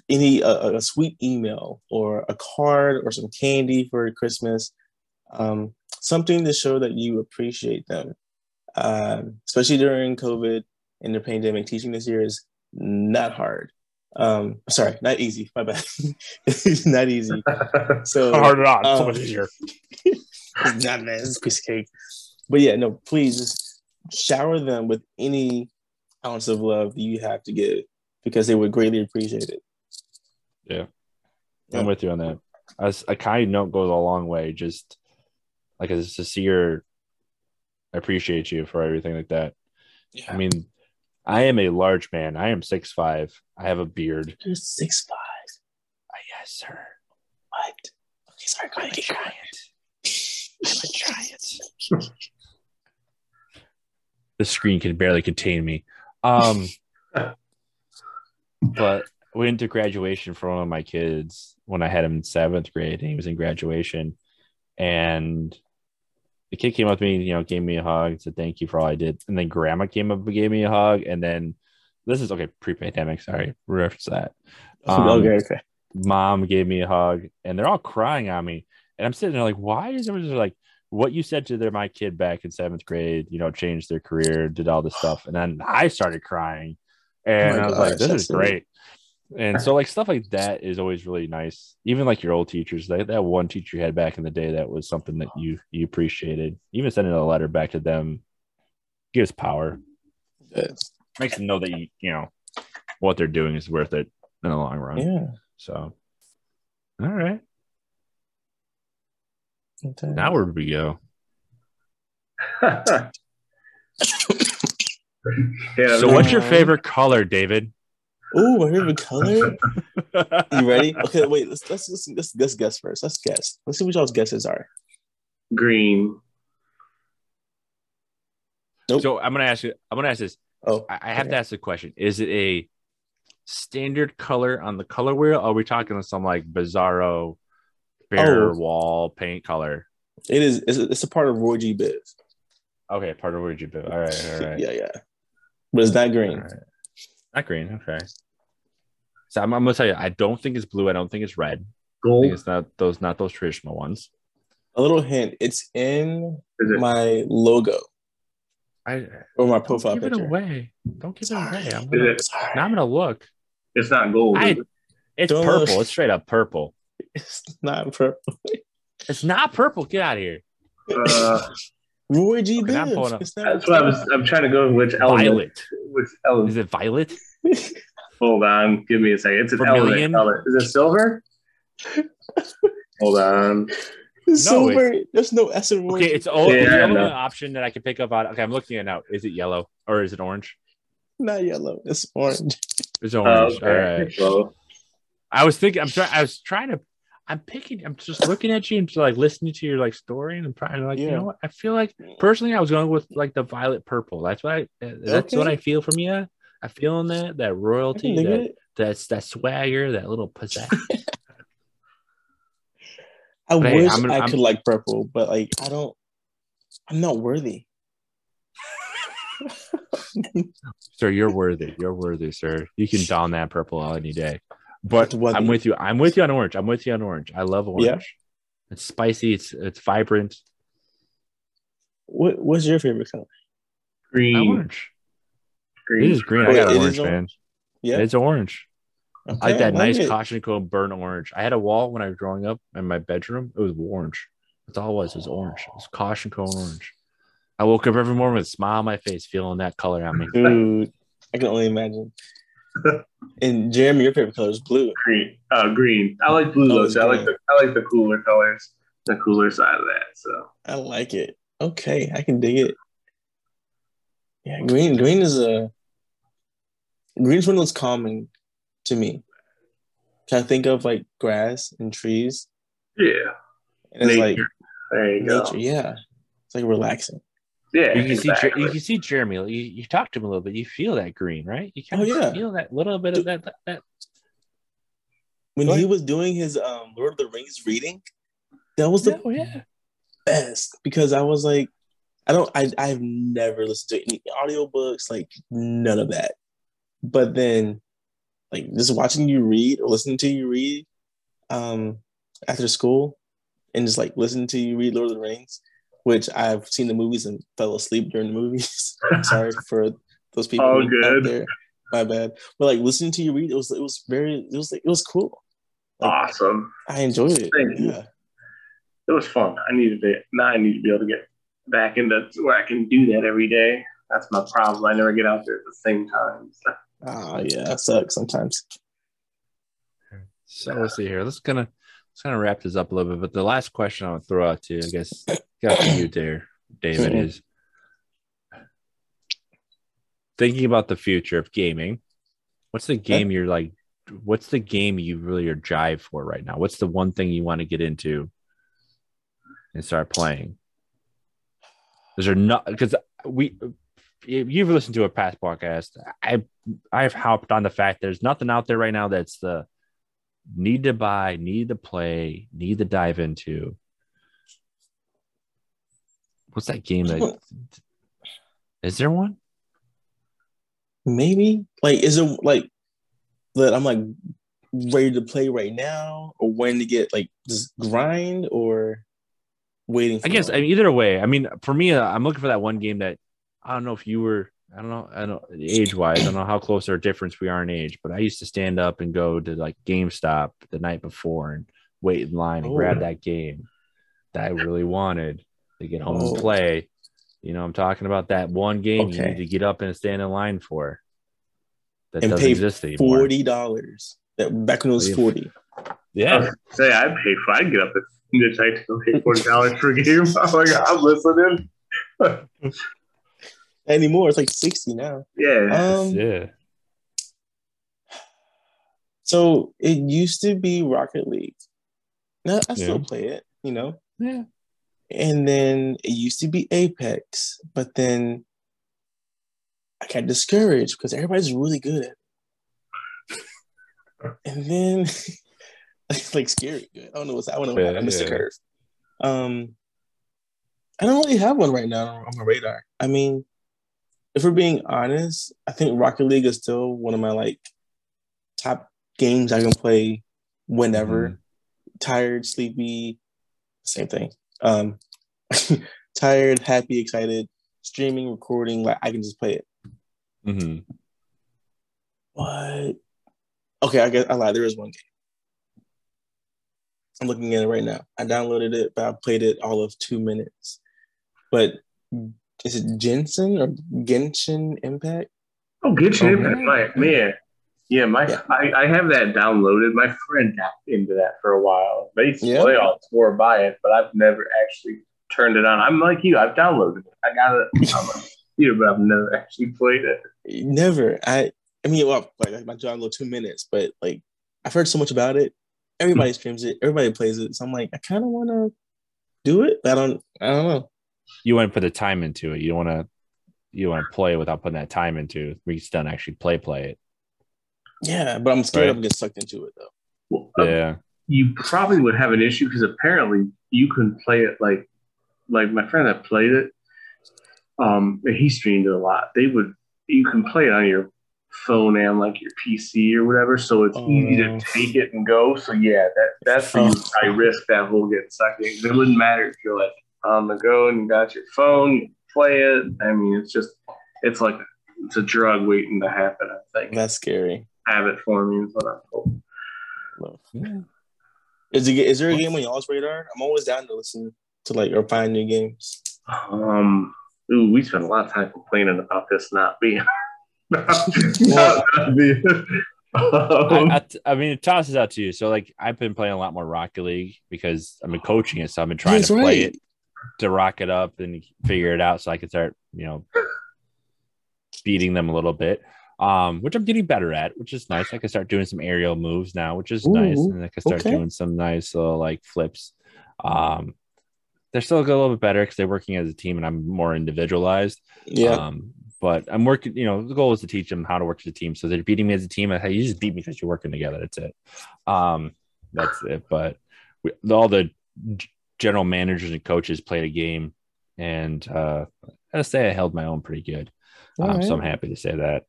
any a, a sweet email or a card or some candy for Christmas, um, something to show that you appreciate them. Um, especially during COVID and the pandemic, teaching this year is not hard. Um, sorry, not easy. My bad. not easy. So hard on. so um, much easier. it's not man, it's piece of cake. But yeah, no, please just shower them with any ounce of love that you have to give because they would greatly appreciate it. Yeah. Yeah. I'm with you on that. As a kind note goes a long way. Just like a sincere, I appreciate you for everything like that. Yeah. I mean, I am a large man. I am six five. I have a beard. You're six five. Ah, yes, sir. What? Okay, sorry, I'm a giant. I'm a giant. the screen can barely contain me. Um, but we went to graduation for one of my kids when I had him in seventh grade, and he was in graduation, and the kid came up to me, you know, gave me a hug, said thank you for all I did, and then grandma came up and gave me a hug, and then this is okay pre-pandemic. Sorry, reference that. Um, okay, okay. mom gave me a hug and they're all crying on me and i'm sitting there like why is everyone like what you said to their my kid back in seventh grade you know changed their career did all this stuff. And then i started crying. And Oh i was like this is great. And so like stuff like that is always really nice. Even like your old teachers that, that one teacher you had back in the day that was something that you you appreciated. Even sending a letter back to them gives power. Yeah. makes them know that you you know what they're doing is worth it in the long run. Yeah. so all right. Okay. Now where do we go? yeah. So, what's your favorite color, David? Oh, my favorite color. You ready? Okay, wait. Let's let's let's let's, let's guess first. Let's guess. Let's see what y'all's guesses are. green? Nope. so, I'm gonna ask you. I'm gonna ask this. Oh, I, I have okay. to ask the question: Is it a standard color on the color wheel? Or are we talking on some like bizarro bare Oh. wall paint color? it is. It's, it's a part of Roy G. Biv. Okay, part of where you do. All right, all right. Yeah, yeah. But it's not green. All right. Not green. Okay. So I'm, I'm gonna tell you, I don't think it's blue. I don't think it's red. I think Gold? it's not those, not those traditional ones. A little hint. It's in it? my logo I or my don't profile give it away. Don't give Sorry. it away. I'm gonna, it? Now I'm gonna look. It's not gold. I- It's Don't purple. look. It's straight up purple. It's not purple. It's not purple. Get out of here. Uh, Roy G. Okay, I'm Biv. pulling up. It's not that's what I was. I'm trying to go with which element. Violet. Which element? Is it violet? Hold on. Give me a second. It's an Vermilion? element color. Is it silver? Hold on. It's No, silver. There's no S in Roy. Okay, it's all Yeah, the I only know. option that I can pick up on. Okay, I'm looking at it now. Is it yellow or is it orange? not yellow. It's orange. It's Oh, orange. okay. All right. Well, I was thinking. I'm trying. I was trying to. I'm picking. I'm just looking at you and just like listening to your like story, and I'm trying to like. You know what? I feel like personally, I was going with like the violet purple. That's what I. Uh, that's what I feel from you. I feel in that that royalty, that it. that's that swagger, that little pizzazz. I But hey, wish I'm- I I'm- could like purple, but like I don't. I'm not worthy. sir, you're worthy. You're worthy, sir. You can don that purple any day. But It's. I'm with you. I'm with you on orange. I'm with you on orange. I love orange. Yeah. It's spicy. It's it's vibrant. What What's your favorite color? Green. Orange. Green. It is green. I Wait, got it orange, is man. Yeah, It's orange. okay, I like that nice it. caution cone burn orange. I had a wall when I was growing up in my bedroom. It was orange. That's all it was. It was orange. It was caution cone orange. I woke up every morning with a smile on my face, feeling that color on me. Dude, I can only imagine. And Jeremy, your favorite color is blue. green. Uh, green. I like blue Oh, though. so I like the I like the cooler colors, the cooler side of that. So I like it. Okay, I can dig it. Yeah, green. Green is a green's one that's calming to me. Can I think of like grass and trees? yeah, And it's like nature. there you go. Yeah, it's like relaxing. Yeah, You can see, exactly. Jer- you can see Jeremy. You, you talk to him a little bit. You feel that green, right? You kind Oh, of yeah. feel that little bit of that. that, that. When Go he was doing his um Lord of the Rings reading, that was the Oh yeah. best because I was like, I don't, I, I've never listened to any audiobooks, like none of that. But then, like just watching you read or listening to you read, um, after school, and just like listening to you read Lord of the Rings, which I've seen the movies and fell asleep during the movies. Sorry for those people All out good. there. My bad. But like listening to you read, it was it was very it was like it was cool. Like, awesome. I enjoyed it. Thank you. yeah. It was fun. I needed it. Now I need to be able to get back into where I can do that every day. That's my problem. I never get out there at the same time. So, Oh yeah, that sucks sometimes. So let's see here. Let's gonna let's kind of wrap this up a little bit. But the last question I want to throw out to you, I guess, got for you there, David, Mhm. is thinking about the future of gaming. What's the game you're like? What's the game you really are jive for right now? What's the one thing you want to get into and start playing? Is there not because we if you've listened to a past podcast, I I've hopped on the fact there's nothing out there right now that's the need to buy, need to play, need to dive into. What's that game that is there one? Maybe like is it like that I'm like ready to play right now or when to get like just grind or waiting for I guess? I mean, either way. I mean, for me, uh, I'm looking for that one game that I don't know if you were. I don't know. I don't age wise. I don't know how close or difference we are in age, but I used to stand up and go to like GameStop the night before and wait in line and Oh. grab that game that I really wanted to get home Oh. and play. You know, I'm talking about that one game you need to get up and stand in line for. That And doesn't pay exist anymore. forty dollars. That back when it was Yeah. forty. Yeah, say I pay for. I'd get up at midnight to pay forty dollars for a game. I'm like, I'm listening. Anymore, it's like sixty now. Yeah, Um, yeah. so it used to be Rocket League. Now I still Yeah. play it, you know. Yeah. And then it used to be Apex, but then I got discouraged because everybody's really good at it. And then it's like scary good. I don't know what's I don't know Yeah, I missed the curve. Um I don't really have one right now on my radar. I mean, if we're being honest, I think Rocket League is still one of my like top games I can play whenever. Mhm. Tired, sleepy, same thing. Um, tired, happy, excited, streaming, recording, like I can just play it. hmm What? Okay, I guess I lied. There is one game. I'm looking at it right now. I downloaded it, but I played it all of two minutes. But is it Jensen or Genshin Impact? Oh, get Oh, you man. my man. Yeah, my Yeah. I, I have that downloaded. My friend got into that for a while. They used to Yeah. play all swore by it, but I've never actually turned it on. I'm like you. I've downloaded it. I got it on my computer, but I've never actually played it. Never. I. I mean, well, like my download two minutes, but like I've heard so much about it. Everybody hmm. streams it. Everybody plays it. So I'm like, I kind of want to do it. But I don't. I don't know. You want to put the time into it. You don't want to. You want to play without putting that time into it. We still actually play play it. Yeah, but I'm scared Right. I'm gonna get sucked into it though. Well, Yeah. you probably would have an issue because apparently you can play it like like my friend that played it um and he streamed it a lot they would you can play it on your phone and like your pc or whatever so it's easy Oh. to take it and go so yeah that that's where you Oh. probably risk that whole getting sucked in it wouldn't matter if you're like on the go and you got your phone you play it i mean it's just it's like it's a drug waiting to happen. I think That's scary. Habit forming is what I'm told. Is it is there a game on y'all's radar? I'm always down to listen to like or find new games. Um, ooh, we spent a lot of time complaining about this not being. not, Well- not being um, I, I, I mean, it tosses out to you. So, like, I've been playing a lot more Rocket League because I've been coaching it. So, I've been trying That's to play it to rock it up and figure it out so I can start, you know, beating them a little bit. Um, which I'm getting better at, which is nice. I can start doing some aerial moves now, which is nice, and I can start okay. doing some nice little like flips. Um, they're still a little bit better because they're working as a team, and I'm more individualized. Yeah. Um, but I'm working, you know, the goal is to teach them how to work as a team. So they're beating me as a team. I say, you just beat me because you're working together. That's it. Um, that's it. But we, all the general managers and coaches played a game, and uh, I say I held my own pretty good. Um, So I'm happy to say that.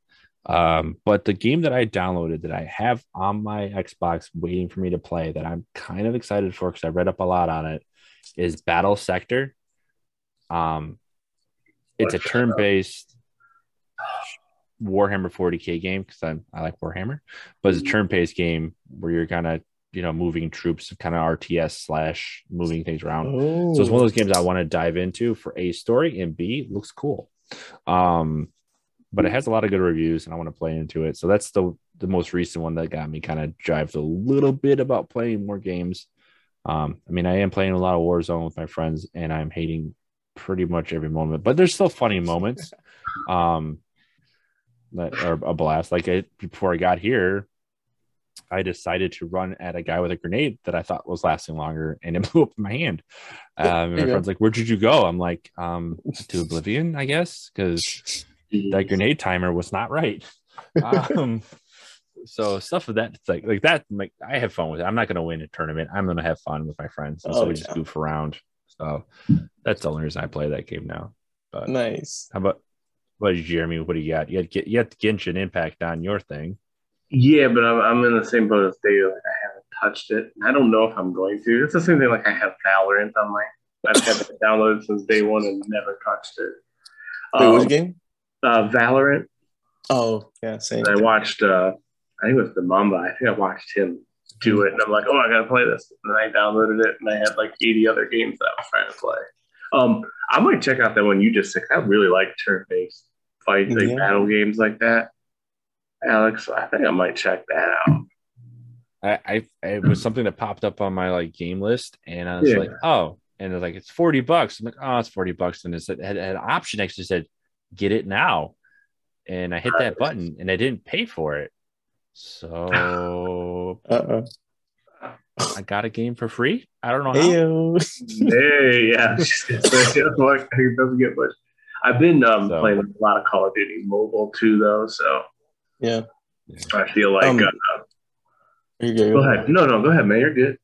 Um, but the game that I downloaded that I have on my Xbox waiting for me to play that I'm kind of excited for because I read up a lot on it is Battlesector. Um, it's a turn-based Warhammer 40k game because I I like Warhammer, but it's a turn-based game where you're kind of you know moving troops, kind of RTS slash moving things around. Oh. So it's one of those games I want to dive into for a story and B looks cool. Um, but it has a lot of good reviews and I want to play into it. So that's the the most recent one that got me kind of jived a little bit about playing more games. Um, I mean, I am playing a lot of Warzone with my friends and I'm hating pretty much every moment, but there's still funny moments. Um, that are a blast. Like I, before I got here, I decided to run at a guy with a grenade that I thought was lasting longer, and it blew up in my hand. Um, and my friend's like, "Where did you go?" I'm like, um, "To oblivion, I guess," because that grenade timer was not right. Um, so stuff of that, it's like like that. Like I have fun with it. I'm not going to win a tournament. I'm going to have fun with my friends, and so Oh, we just goof around. So that's the only reason I play that game now. But nice. how about what Jeremy? What do you got? You had get you had Genshin Impact on your thing. Yeah, but I'm, I'm in the same boat as Dave. Like I haven't touched it. I don't know if I'm going to. It's the same thing. Like I have Valorant on my. I've had it downloaded since day one and never touched it. Wait, Um, which game? Uh, Valorant. Oh, yeah, same. And I watched. Uh, I think it was the Mamba. I think I watched him do it, and I'm like, oh, I gotta play this. And then I downloaded it, and I had like 80 other games that I was trying to play. Um, I might check out that one you just said. I really like turn-based fight, like Yeah. battle games like that. Alex, I think I might check that out. I, I it was something that popped up on my like game list, and I was Yeah. like, oh, and it was like it's forty bucks. I'm like, oh, it's forty bucks, and it said it had, had an option next to said, get it now, and I hit that button, and I didn't pay for it, so Uh-uh. Oh. I got a game for free. I don't know how. Heyo. Hey, yeah, it doesn't get much. I've been um, So- playing a lot of Call of Duty mobile too, though. So Yeah. I feel like. Um, uh, go. go ahead. No, no, go ahead, man. You're good.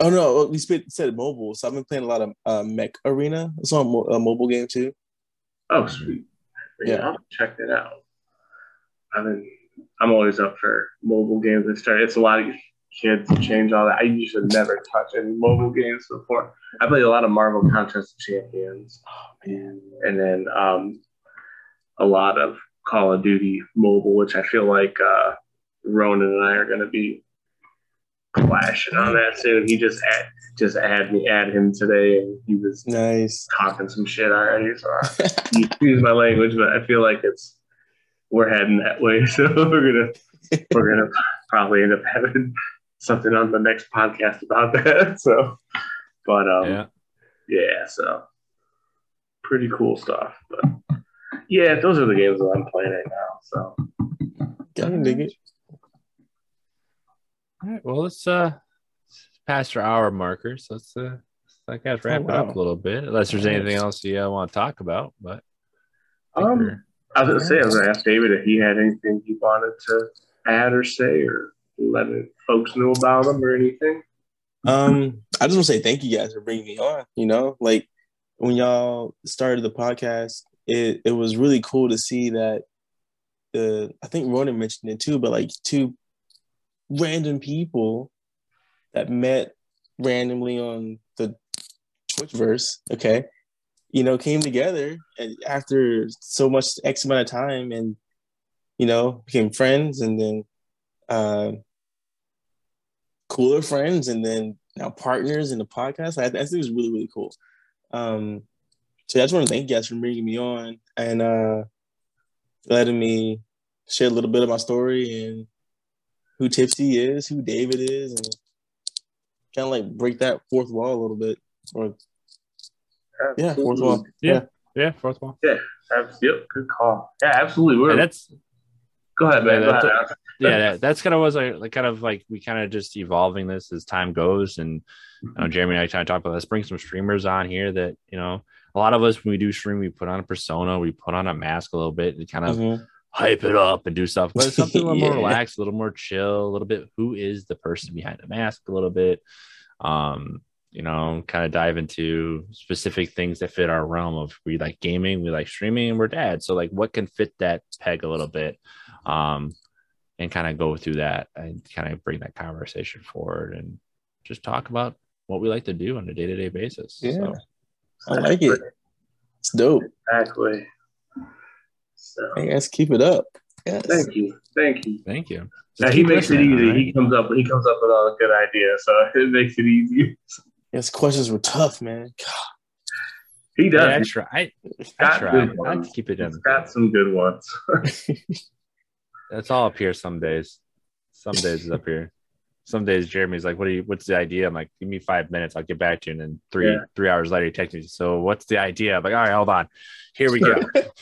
Oh no, well, we said mobile, so I've been playing a lot of uh, Mech Arena. It's on mo- a mobile game too. Oh, sweet. Yeah. I'll check that out. I've been. I'm always up for mobile games. I start. It's a lot of kids to change all that. I usually never touch any mobile games before. I played a lot of Marvel Contest of Champions. Oh man, and then um, a lot of Call of Duty mobile, which I feel like uh, Ronan and I are going to be clashing on that soon. He just add, just add me add him today, and he was nice. talking some shit already. So I excuse my language, but I feel like it's we're heading that way. So we're gonna we're gonna probably end up having something on the next podcast about that. So, but um, Yeah. yeah, so pretty cool stuff. But yeah, those are the games that I'm playing right now. So I can dig it. All right. Well, let's uh it's past our hour marker, so let's uh I guess wrap Oh, it up a little bit, unless there's anything else you uh, want to talk about. But I Um, we're- I was gonna say I was gonna ask David if he had anything he wanted to add or say or let it, folks know about him or anything. Um, I just want to say thank you guys for bringing me on. You know, like when y'all started the podcast, it it was really cool to see that the I think Ronan mentioned it too, but like two random people that met randomly on the Twitchverse, okay, you know, came together and after so much X amount of time and, you know, became friends and then uh, cooler friends and then now partners in the podcast. I, I think it's really, really cool. Um, so I just want to thank you guys for bringing me on and uh, letting me share a little bit of my story and who Tipsy is, who David is, and kind of like break that fourth wall a little bit. Or yeah, fourth wall. Yeah. Yeah, fourth wall. Yeah, abs- yep, good call. Yeah, absolutely. We're, And that's go ahead, man. yeah, Go that's- ahead. yeah, that, that's kind of was like, like kind of like we kind of just evolving this as time goes. And you know, Jeremy and I kind of talked about let's bring some streamers on here that you know a lot of us when we do stream we put on a persona, we put on a mask a little bit and kind of Mhm. Hype it up and do stuff, but it's something a little more relaxed, a little more chill, a little bit. Who is the person behind the mask? A little bit, um, you know, kind of dive into specific things that fit our realm of we like gaming, we like streaming, and we're dads. So like, what can fit that peg a little bit, um, and kind of go through that and kind of bring that conversation forward and just talk about what we like to do on a day to day basis. Yeah. So, I like it. It's dope. Exactly. So, Hey guys, keep it up. Yes. thank you, thank you. thank you. Yeah, Just he makes it easy. all right? He comes up. He comes up with all the good ideas, so it makes it easy. Yes, questions were tough, man. He does. Yeah, I try. I, He's I try. I to keep it in. He's got some good ones. That's all up here some days. Some days is up here. Some days Jeremy's like, "What do you? What's the idea?" I'm like, "Give me five minutes. I'll get back to you." And then three Yeah. three hours later, he texts me. So, what's the idea? I'm like, "All right, hold on. Here we go."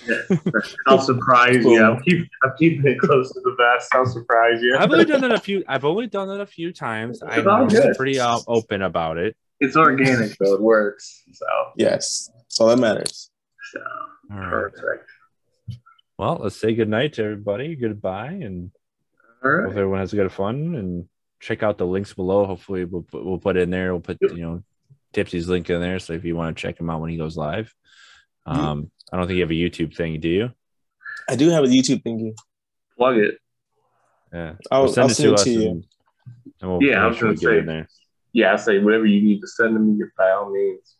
I'll surprise you. I'm, keep, I'm keeping it close to the vest. I'll surprise you. I've only done that a few. I've only done that a few times. I'm It's all normally good. pretty uh, open about it. It's organic, so It works. So, Yes, that's all that matters. so All right. perfect. Well, let's say good night to everybody. Goodbye, and All hope everyone has a good fun. And check out the links below. Hopefully, we'll put, we'll put it in there. We'll put Yep. you know Tipsy's link in there. So if you want to check him out when he goes live, um, I don't think you have a YouTube thing, do you? I do have a YouTube thingy. Plug it. Yeah, I'll, Well, I'll send it to you. and, and we'll Yeah, I make was sure we gonna get in there. Yeah, I say whatever you need to send to me by all means.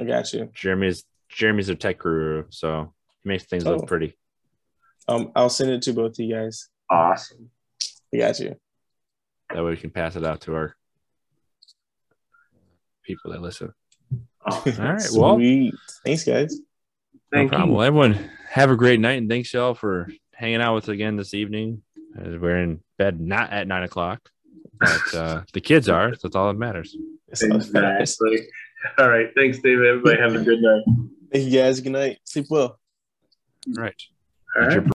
I got you. Jeremy's Jeremy's a tech guru, so he makes things Oh. look pretty. Um, I'll send it to both of you guys. Awesome. I got you. That way we can pass it out to our people that listen. awesome. All right, well- Sweet. Thanks, guys. Thank no problem. you. Well, everyone, have a great night, and thanks y'all for hanging out with us again this evening. As we're in bed not at nine o'clock, but uh, the kids are. So that's all that matters. That's all. Exactly. All right. Thanks, David. Everybody have a good night. Thank you guys. Good night. Sleep well. All right. All Eat your right.